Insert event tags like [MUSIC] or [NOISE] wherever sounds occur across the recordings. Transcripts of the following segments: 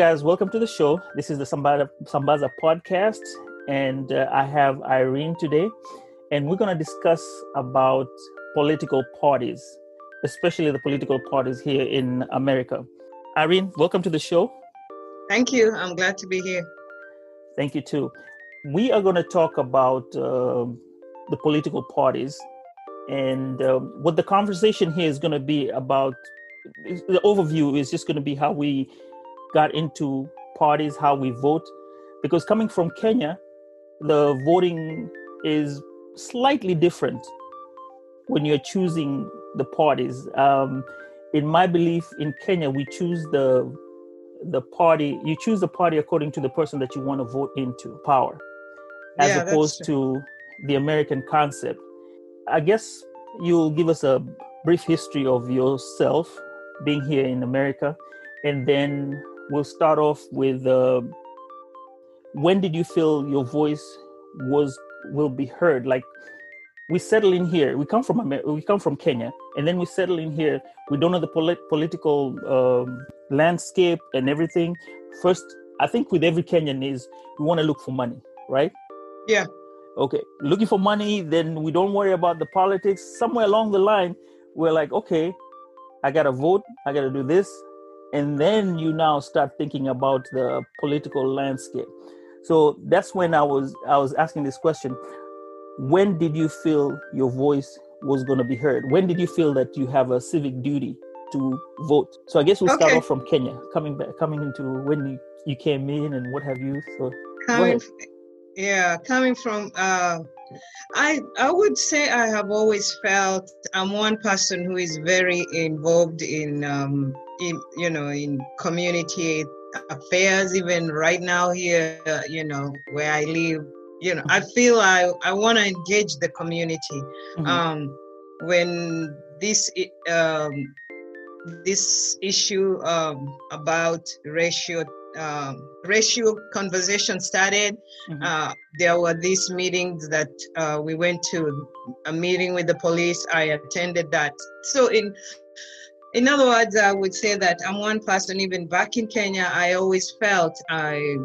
Guys. Welcome to the show. This is the Sambaza, Sambaza podcast, and uh, I have Irene today, and we're going to discuss about political parties, especially the political parties here in America. Irene, welcome to the show. Thank you. I'm glad to be here. Thank you too. We are going to talk about uh, the political parties, and uh, what the conversation here is going to be about. The overview is just going to be how we got into parties, how we vote. Because coming from Kenya, the voting is slightly different when you're choosing the parties. Um, in my belief, in Kenya, we choose the the party. You choose the party according to the person that you want to vote into power, as Yeah, opposed to the American concept. I guess you'll give us a brief history of yourself being here in America, and then we'll start off with uh, when did you feel your voice was will be heard? Like we settle in here. We come from Amer- we come from Kenya, and then we settle in here. We don't know the polit- political um, landscape and everything. First, I think with every Kenyan is we want to look for money, right? Yeah. Okay, looking for money. Then we don't worry about the politics. Somewhere along the line, we're like, okay, I gotta vote. I gotta do this, and then you now start thinking about the political landscape. So that's when I was I was asking this question when did you feel your voice was going to be heard when did you feel that you have a civic duty to vote so i guess we'll start Okay. off from kenya coming back coming into when you, you came in and what have you so Coming, yeah, coming from, uh, I I would say I have always felt I'm one person who is very involved in, um, in you know, in community affairs. Even right now here, you know, where I live, you know, I feel I I want to engage the community. Mhm. um, when this um, this issue um, about ratio um, ratio conversation started, Mhm. uh, there were these meetings that uh, we went to a meeting with the police. I attended that. So in in other words, I would say that I'm one person. Even back in Kenya, I always felt I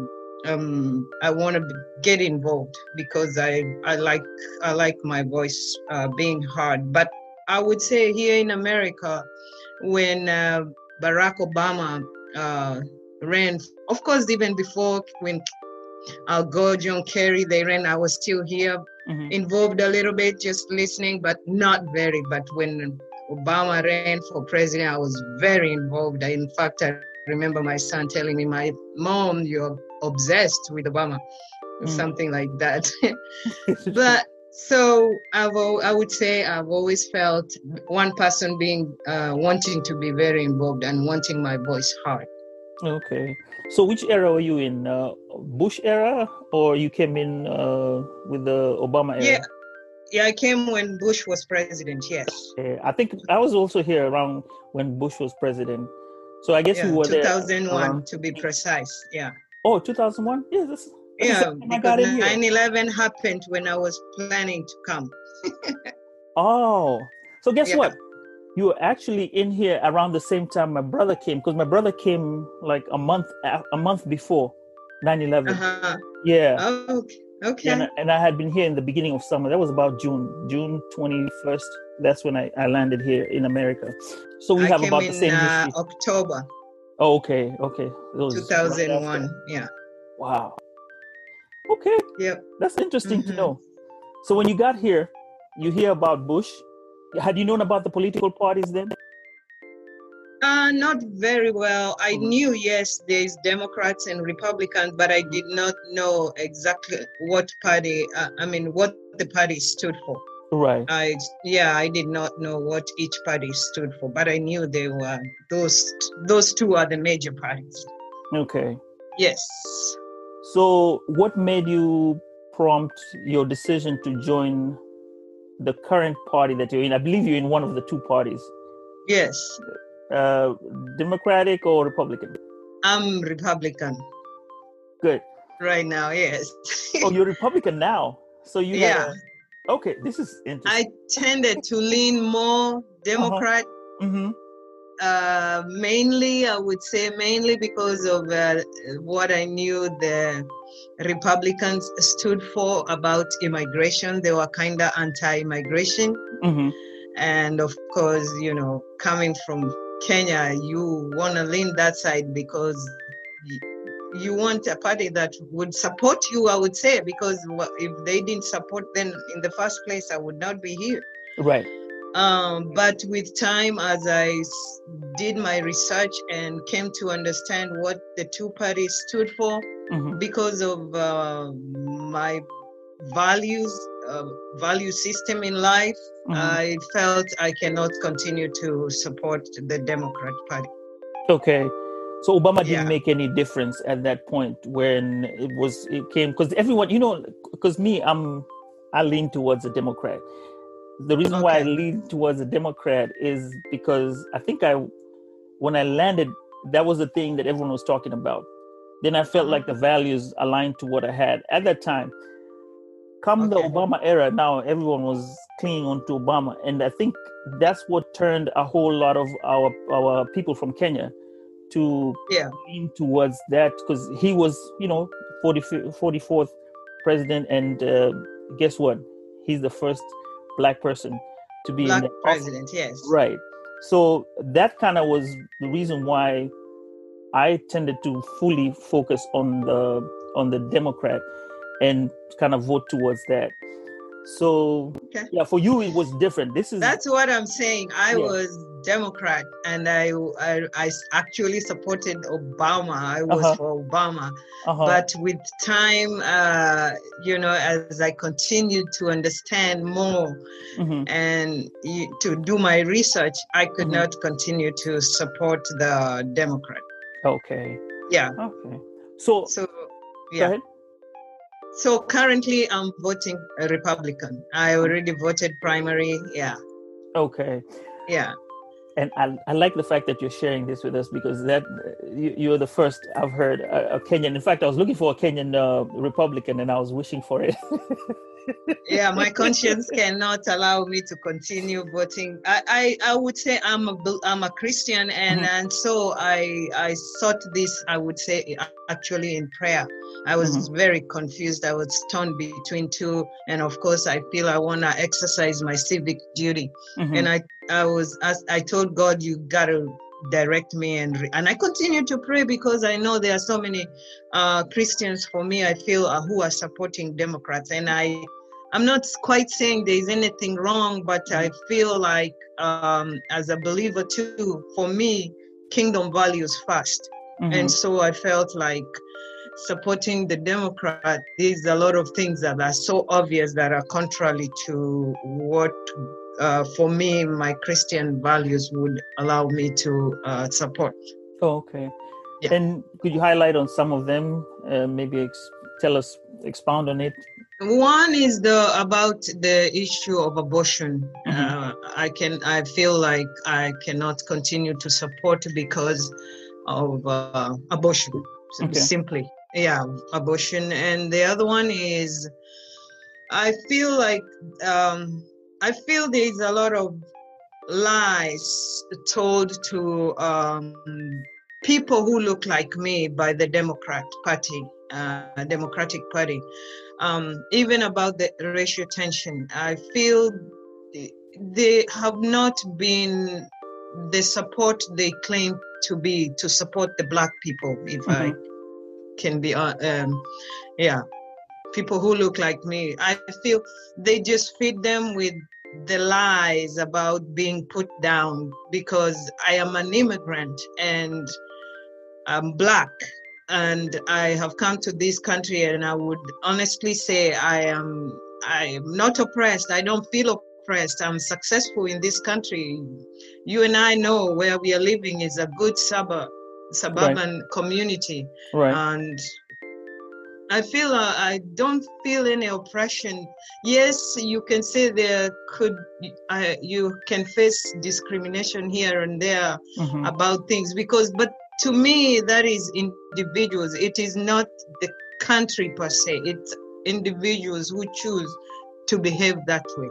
um, I want to get involved because I I like I like my voice uh, being heard. But I would say here in America, when uh, Barack Obama uh, ran, of course, even before when Al Gore, John Kerry, they ran, I was still here, Mhm. involved a little bit, just listening, but not very. But when Obama ran for president, I was very involved. In fact, I remember my son telling me, "My mom, you're obsessed with Obama," or Mm. something like that. [LAUGHS] but so I've I would say I've always felt one person being uh, wanting to be very involved and wanting my voice heard. okay so which era were you in uh, bush era or you came in uh, with the obama era Yeah, yeah. I came when Bush was president. Yes, i think i was also here around when bush was president so i guess yeah, you were there 2001 around- to be precise. Yeah, oh 2001 yeah that's, that's yeah. same time I got Because in 9/11 happened when I was planning to come. [LAUGHS] Oh, so guess Yeah. what? You were actually in here around the same time my brother came because my brother came like a month a a month before 9/11. Uh-huh. Yeah, Okay. Okay. and, and I had been here in the beginning of summer. That was about June, June 21st. That's when I, I landed here in America. So we I have about in the same uh, history. October Oh, okay, okay. It was right 2001. after. Yeah. Wow. Okay, Yep. that's interesting to Mhm. know. So when you got here, you hear about Bush. Had you known about the political parties then? Uh, not very well. I mm-hmm. knew, yes, there's Democrats and Republicans, but I did not know exactly what party, uh, I mean, what the party stood for. Right. I yeah, I did not know what each party stood for, but I knew they were those those two are the major parties. Okay. Yes. So, what made you prompt your decision to join the current party that you're in? I believe you're in one of the two parties. Yes. Uh, Democratic or Republican? I'm Republican. Good. Right now, yes. [LAUGHS] oh, you're Republican now. So you yeah. A, okay, this is interesting. I tended to lean more. Democrat. Uh-huh. Mm-hmm. Uh, mainly, I would say mainly because of uh, what I knew the Republicans stood for about immigration. They were kind of anti-immigration, mm-hmm. and of course, you know, coming from Kenya, you want to lean that side because you want a party that would support you. I would say because if they didn't support, then in the first place, I would not be here. Right. Um, but with time, as I did my research and came to understand what the two parties stood for, mm-hmm. because of uh, my values, uh, value system in life, mm-hmm. I felt I cannot continue to support the Democrat Party. Okay. So Obama didn't make any difference at that point when it was it came because everyone, you know, because me, I'm I lean towards a Democrat the reason okay. why I lean towards a Democrat is because I think I, when I landed, that was the thing that everyone was talking about. Then I felt like the mm-hmm. values aligned to what I had at that time. Come okay. the Obama era, now everyone was clinging on to Obama, and I think that's what turned a whole lot of our our people from Kenya to yeah. lean towards that because he was, you know, 40, 44th president, and uh, guess what? He's the first black person to be black president. Yes, right. So that kind of was the reason why I tended to fully focus on the on the Democrat and kind of vote towards that. So okay. yeah, for you it was different. This is that's what I'm saying. I yeah. was Democrat and I, I, I actually supported Obama. I was uh-huh. for Obama, uh-huh. but with time, uh, you know, as I continued to understand more mm-hmm. and to do my research, I could mm-hmm. not continue to support the Democrat. Okay. Yeah. Okay. So so yeah. So currently, I'm voting a Republican. I already voted primary. Yeah. Okay. Yeah. And I, I like the fact that you're sharing this with us because that you, are the first I've heard a, a, Kenyan. In fact, I was looking for a Kenyan uh, Republican, and I was wishing for it. [LAUGHS] yeah, my [LAUGHS] conscience cannot allow me to continue voting. I, I, I would say I'm a I'm a Christian, and mm-hmm. and so I I sought this. I would say actually in prayer. I was mm-hmm. very confused. I was torn between two, and of course, I feel I want to exercise my civic duty. Mm-hmm. And I I was as I told God, you gotta direct me and re- and I continue to pray because I know there are so many uh, Christians for me I feel uh, who are supporting Democrats and I I'm not quite saying there's anything wrong but I feel like um, as a believer too for me kingdom values 1st mm-hmm. and so I felt like supporting the Democrat there's a lot of things that are so obvious that are contrary to what uh, for me, my Christian values would allow me to uh, support. Oh, okay. Yeah. And could you highlight on some of them? Uh, maybe ex- tell us, expound on it. One is the about the issue of abortion. Mm-hmm. Uh, I can I feel like I cannot continue to support because of uh, abortion. Okay. Simply, yeah, abortion. And the other one is I feel like. Um, I feel there's a lot of lies told to um, people who look like me by the Democrat Party, uh, Democratic Party, um, even about the racial tension. I feel they have not been the support they claim to be to support the black people, if mm-hmm. I can be, uh, um, yeah, people who look like me. I feel they just feed them with the lies about being put down because I am an immigrant and I'm black and I have come to this country and I would honestly say I am I am not oppressed. I don't feel oppressed. I'm successful in this country. You and I know where we are living is a good suburb suburban right. community. Right. And I feel uh, I don't feel any oppression. Yes, you can say there could uh, you can face discrimination here and there mm-hmm. about things because, but to me that is individuals. It is not the country per se. It's individuals who choose to behave that way.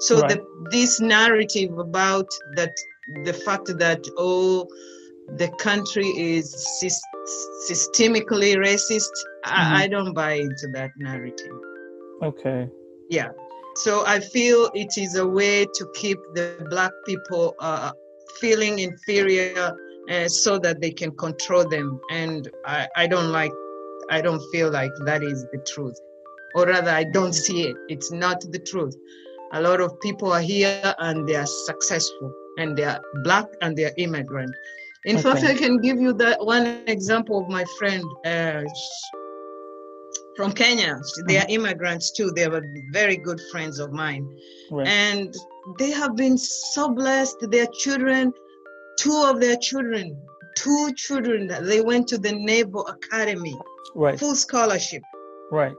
So right. the, this narrative about that the fact that oh the country is systemically racist, mm-hmm. I, I don't buy into that narrative. Okay. Yeah. So I feel it is a way to keep the black people uh, feeling inferior uh, so that they can control them. And I, I don't like, I don't feel like that is the truth. Or rather, I don't see it. It's not the truth. A lot of people are here and they are successful and they are black and they are immigrant. In okay. fact, I can give you that one example of my friend uh, from Kenya. They are mm-hmm. immigrants too. They were very good friends of mine. Right. And they have been so blessed. Their children, two of their children, two children, they went to the Naval Academy. Right. Full scholarship. Right.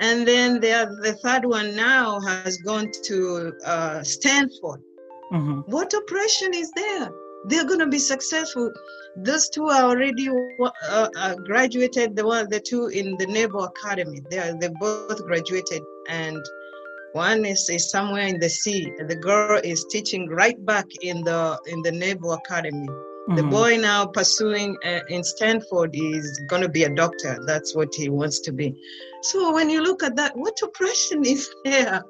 And then the third one now has gone to uh, Stanford. Mm-hmm. What oppression is there? They're going to be successful. Those two are already uh, uh, graduated. The one, the two in the Naval Academy, they are, they both graduated, and one is, is somewhere in the sea. The girl is teaching right back in the in the Naval Academy. Mm-hmm. The boy now pursuing uh, in Stanford is going to be a doctor. That's what he wants to be. So when you look at that, what oppression is [LAUGHS] there?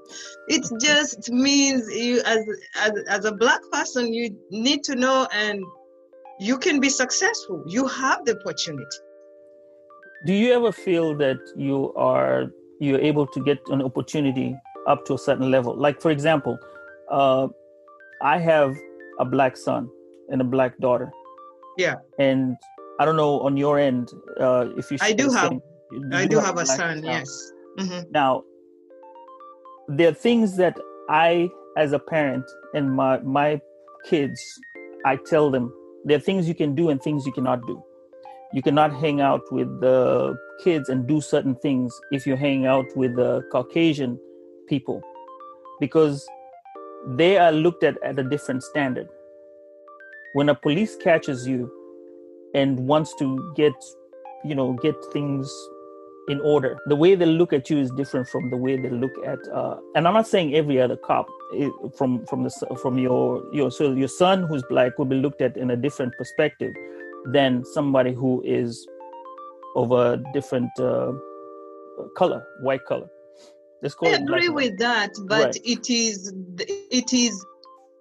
It [LAUGHS] just means you, as, as as a black person, you need to know and you can be successful. You have the opportunity. Do you ever feel that you are you're able to get an opportunity up to a certain level? Like for example, uh, I have a black son and a black daughter. Yeah. And I don't know on your end uh, if you. I do have. Do I do have, have a son. Yes. Mm-hmm. Now, there are things that I, as a parent, and my my kids, I tell them there are things you can do and things you cannot do. You cannot hang out with the kids and do certain things if you hang out with the Caucasian people, because they are looked at at a different standard when a police catches you and wants to get you know get things in order the way they look at you is different from the way they look at uh, and i'm not saying every other cop from from the from your your so your son who's black will be looked at in a different perspective than somebody who is of a different uh, color white color let's call i agree with that but right. it is it is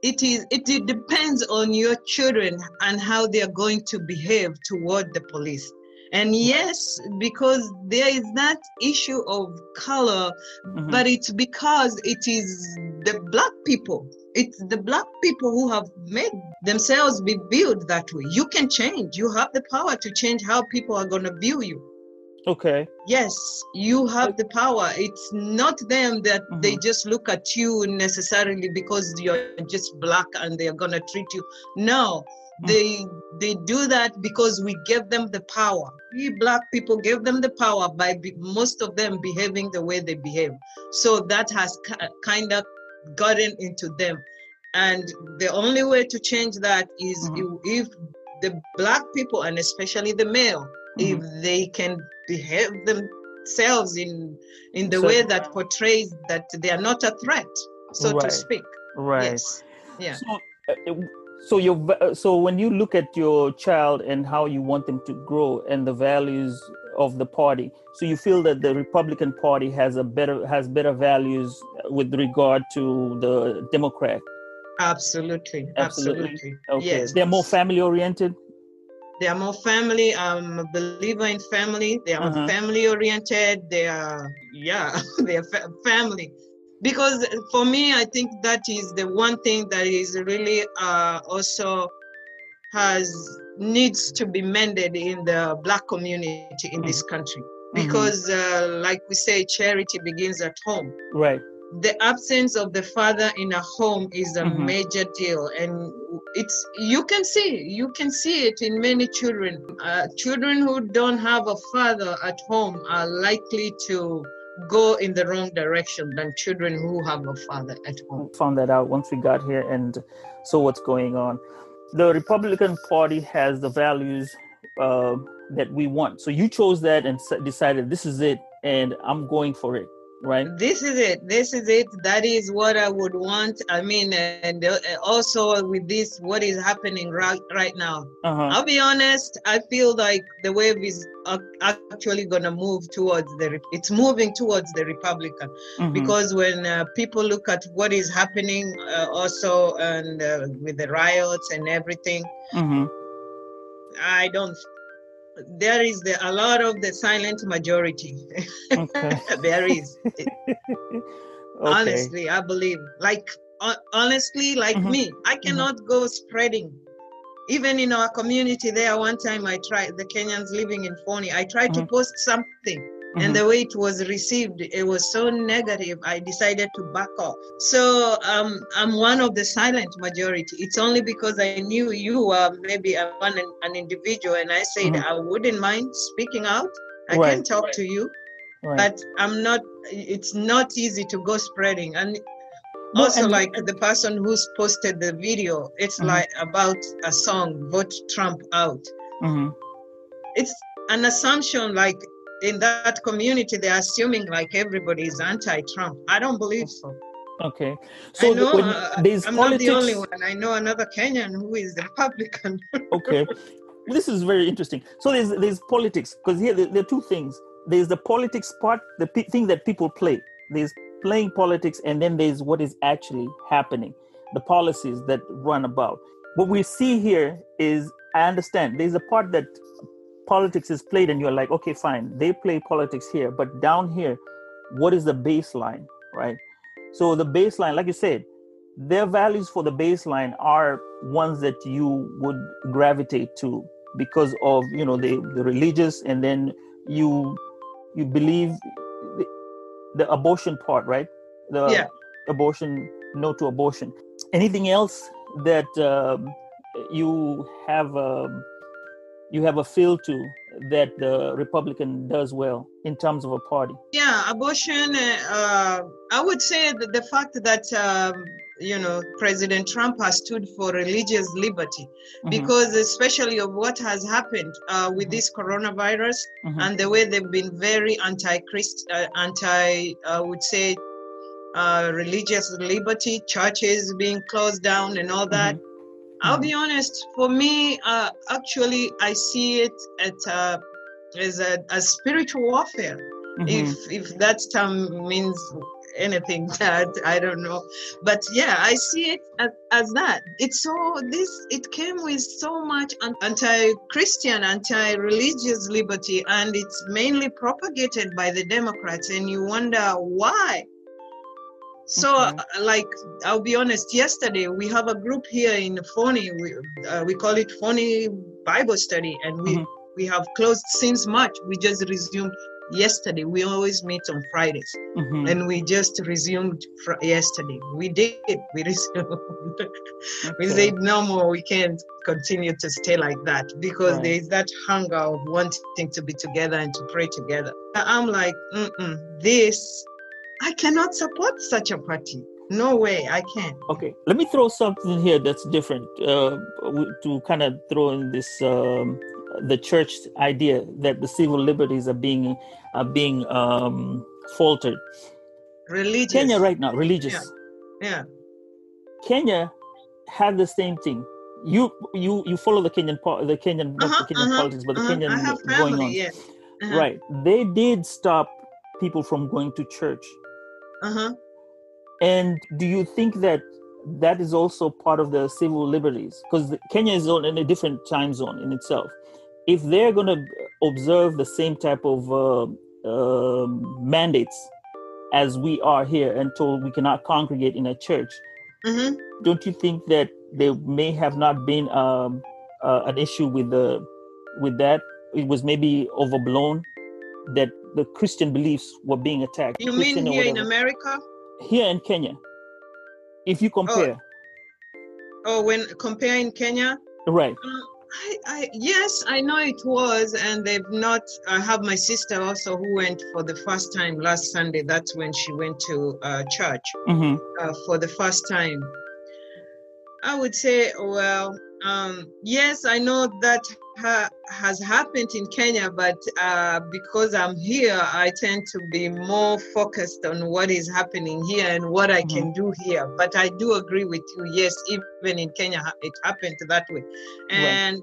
it is it depends on your children and how they are going to behave toward the police. And yes because there is that issue of color mm-hmm. but it's because it is the black people. It's the black people who have made themselves be viewed that way. You can change. You have the power to change how people are going to view you Okay. Yes, you have the power. It's not them that mm-hmm. they just look at you necessarily because you're just black and they're gonna treat you. No, mm-hmm. they they do that because we gave them the power. We black people gave them the power by be, most of them behaving the way they behave. So that has ca- kind of gotten into them. And the only way to change that is mm-hmm. if, if the black people and especially the male if mm-hmm. they can behave themselves in in the so, way that portrays that they are not a threat so right, to speak. Right. Yes. Yeah. So, uh, so you uh, so when you look at your child and how you want them to grow and the values of the party so you feel that the republican party has a better has better values with regard to the democrat? Absolutely. Absolutely, absolutely. okay. Yes they're more family oriented they are more family. I'm a believer in family. They are uh-huh. family oriented. They are, yeah, [LAUGHS] they are fa- family. because for me i think that is the one thing that is really uh, also has needs to be mended in the black community in this country because uh, like we say charity begins at home right the absence of the father in a home is a Mhm. major deal and it's you can see you can see it in many children uh, children who don't have a father at home are likely to go in the wrong direction than children who have a father at home found that out once we got here and saw what's going on. The Republican Party has the values uh, that we want. So you chose that and decided this is it, and I'm going for it, right? this is it this is it that is what i would want i mean and uh, also with this what is happening right right now Uh huh. I'll be honest. I feel like the wave is actually gonna move towards the. It's moving towards the Republican Mm-hmm. because when uh, people look at what is happening, uh, also and uh, with the riots and everything, hmm I don't. There is the, a lot of the silent majority. Okay. [LAUGHS] there is. [LAUGHS] okay. Honestly, I believe. Like hon- honestly, like Mhm. me, I cannot go spreading. Even in our community there, one time I tried the Kenyans living in Foni. I tried to Mhm. post something, Mhm. and the way it was received, it was so negative. I decided to back off. So um, I'm one of the silent majority. It's only because I knew you were maybe a, one an individual, and I said Mhm. I wouldn't mind speaking out. I Right. can talk to you right. but i'm not it's not easy to go spreading and No, also and- like the person who's posted the video it's Mhm. like about a song vote trump out Mhm. it's an assumption like in that community they're assuming like everybody is anti-trump. I don't believe so. Okay. So know, when uh, there's i'm politics. not the only one. I know another kenyan who is republican. [LAUGHS] Okay. This is very interesting. So there's there's politics because here there, there are two things. There's the politics part the pe- thing that people play. There's playing politics and then there's what is actually happening the policies that run about. What we see here is i understand there's a part that politics is played and you're like okay fine they play politics here but down here what is the baseline right? So the baseline like you said their values for the baseline are ones that you would gravitate to because of you know the, the religious and then you you believe the, the abortion part right? The Yeah. abortion no to abortion. Anything else that um, you have um, you have a feel to that the republican does well in terms of a party Yeah, abortion. uh, Uh, I would say that the fact that um, you know President Trump has stood for religious liberty, Mhm, because especially of what has happened uh, with Mhm. this coronavirus mhm, and the way they've been very anti-Christ, uh, anti, I would say, uh, religious liberty, churches being closed down and all that. I'll be honest. For me, uh, actually, I see it at uh, as a spiritual warfare mhm. if if that term means anything [LAUGHS] that i don't know but yeah i see it as, as that it's so this it came with so much anti-christian anti-religious liberty and it's mainly propagated by the democrats and you wonder why so Okay. uh, like i'll be honest yesterday we have a group here in Foni. we, uh, we call it Foni bible study and we Mhm. we have closed since march we just resumed yesterday we always meet on fridays Mhm. and we just resumed fr- yesterday we did we [LAUGHS] resumed we said no more we can't continue to stay like that because Right. there is that hunger of wanting to be together and to pray together i'm like Mm-mm, this i cannot support such a party no way i can't Okay, let me throw something here that's different uh, to kind of throw in this um, the church idea that the civil liberties are being are being um, faltered. religious Kenya right now, religious. yeah Kenya had the same thing. You you you follow the Kenyan po- the Kenyan not Uh-huh, the Kenyan uh-huh, politics, but the uh-huh. Kenyan i have going on. yeah Uh-huh, Right, they did stop people from going to church. Uh-huh And do you think that that is also part of the civil liberties? Because Kenya is on in a different time zone in itself. If they're going to observe the same type of uh, um mandates as we are here and told we cannot congregate in a church. hmm Don't you think that there may have not been um, uh, an issue with the with that? It was maybe overblown that the Christian beliefs were being attacked. You mean Christian or here in. America? here in Kenya? If you compare, Oh, when comparing Kenya? right? Uh, I, I yes, I know it was, and they've not. I have my sister also who went for the first time last Sunday. That's when she went to uh, church Mm-hmm. uh, for the first time. I would say, well, um, yes, I know that ha- has happened in Kenya, but uh, because I'm here, I tend to be more focused on what is happening here and what I can do here. But I do agree with you. Yes, even in Kenya, it happened that way, and.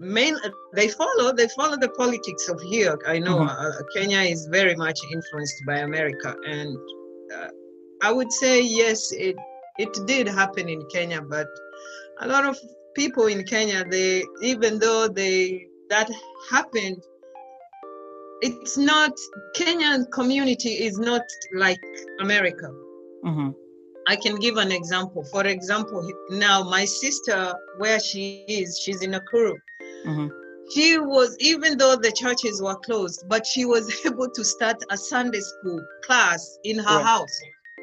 Main, they follow they follow the politics of here. I know Mhm. uh, Kenya is very much influenced by America, and uh, I would say yes, it it did happen in Kenya, but a lot of people in Kenya, they even though they that happened, it's not Kenyan community is not like America. Mm-hmm. I can give an example. For example, now my sister, where she is, she's in Nakuru. Mm-hmm. She was, even though the churches were closed, but she was [LAUGHS] able to start a Sunday school class in her Right. house.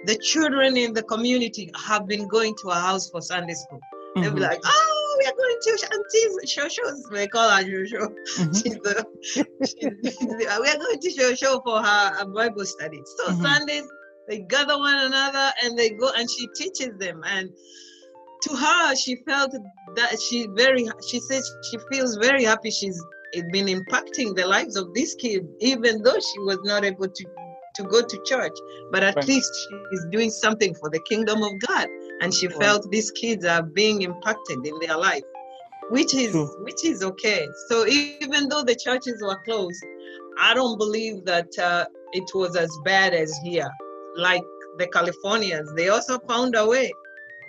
The children in the community have been going to her house for Sunday school. They'll be like, oh, to Auntie's Shosho's. They call her the, she's, we are going to Shosho for her Bible study. So. Sundays, they gather one another and they go and she teaches them. And to her, she felt that she very, she says she feels very happy. She's been impacting the lives of these kids, even though she was not able to to go to church. But at Right. least is doing something for the kingdom of God, and she felt these kids are being impacted in their life, which is True. which is okay. So even though the churches were closed, I don't believe that uh, it was as bad as here. Like the Californians, they also found a way.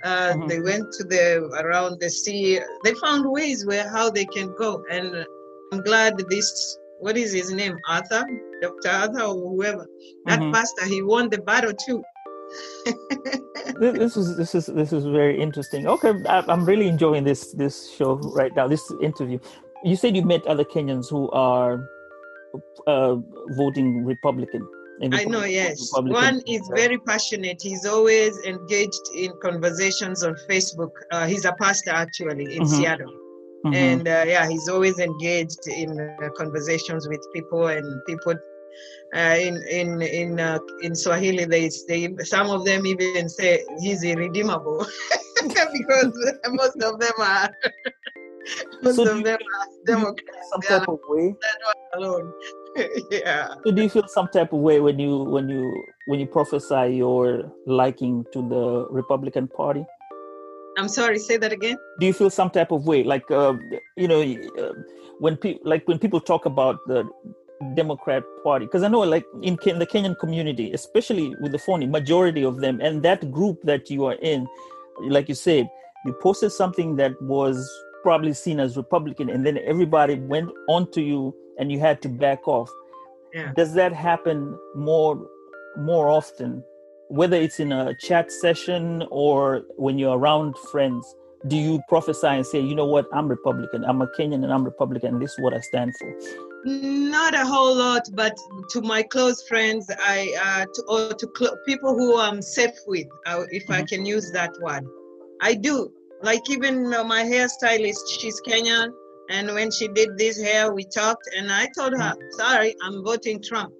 Uh, Mhm. They went to the around the sea. They found ways where how they can go, and I'm glad this. What is his name? Arthur, Dr. Arthur, or whoever. That Mhm. pastor, he won the battle too. This, this is this is this is very interesting. Okay, I'm really enjoying this this show right now. This interview. You said you met other Kenyans who are uh, voting Republican. I know, yes. Republican. One is very passionate. He's always engaged in conversations on Facebook. Uh, he's a pastor actually in Mhm. Seattle. Mhm. And uh, yeah, he's always engaged in uh, conversations with people and people. Uh, in in in uh, in Swahili, they they some of them even say he's irredeemable [LAUGHS] because most of them are [LAUGHS] most So of them are Democrats. some type of way. [LAUGHS] alone. yeah. So do you feel some type of way when you when you when you prophesy your liking to the Republican Party? I'm sorry. Say that again. Do you feel some type of way, like uh, you know, uh, when people like when people talk about the Democrat Party? Because I know, like in Ken- the Kenyan community, especially with the phony majority of them, and that group that you are in, like you said, you posted something that was probably seen as Republican, and then everybody went onto you, and you had to back off. Yeah. Does that happen more more often, whether it's in a chat session or when you're around friends? Do you prophesy and say, you know what, I'm Republican, I'm a Kenyan, and I'm Republican, this is what I stand for? Not a whole lot, but to my close friends, I uh, to, or to cl- people who I'm safe with, uh, if I Mhm. can use that word, I do. Like even uh, my hairstylist, she's Kenyan, and when she did this hair, we talked, and I told her, "Sorry, I'm voting Trump."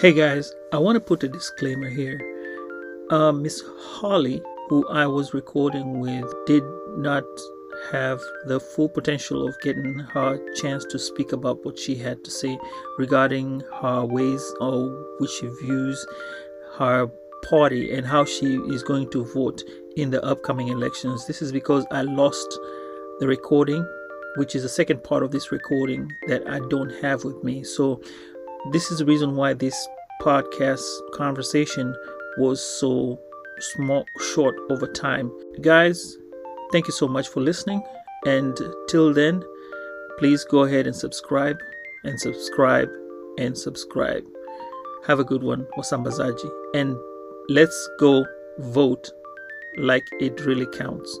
Hey guys, I want to put a disclaimer here. Uh, Miss Holly, who I was recording with, did not have the full potential of getting her chance to speak about what she had to say regarding her ways or which she views her party and how she is going to vote in the upcoming elections. This is because I lost the recording, which is the second part of this recording that I don't have with me. So this is the reason why this podcast conversation was so small short over time guys Thank you so much for listening. And till then, please go ahead and subscribe and subscribe and subscribe. Have a good one, Wasambazaji. And let's go vote like it really counts.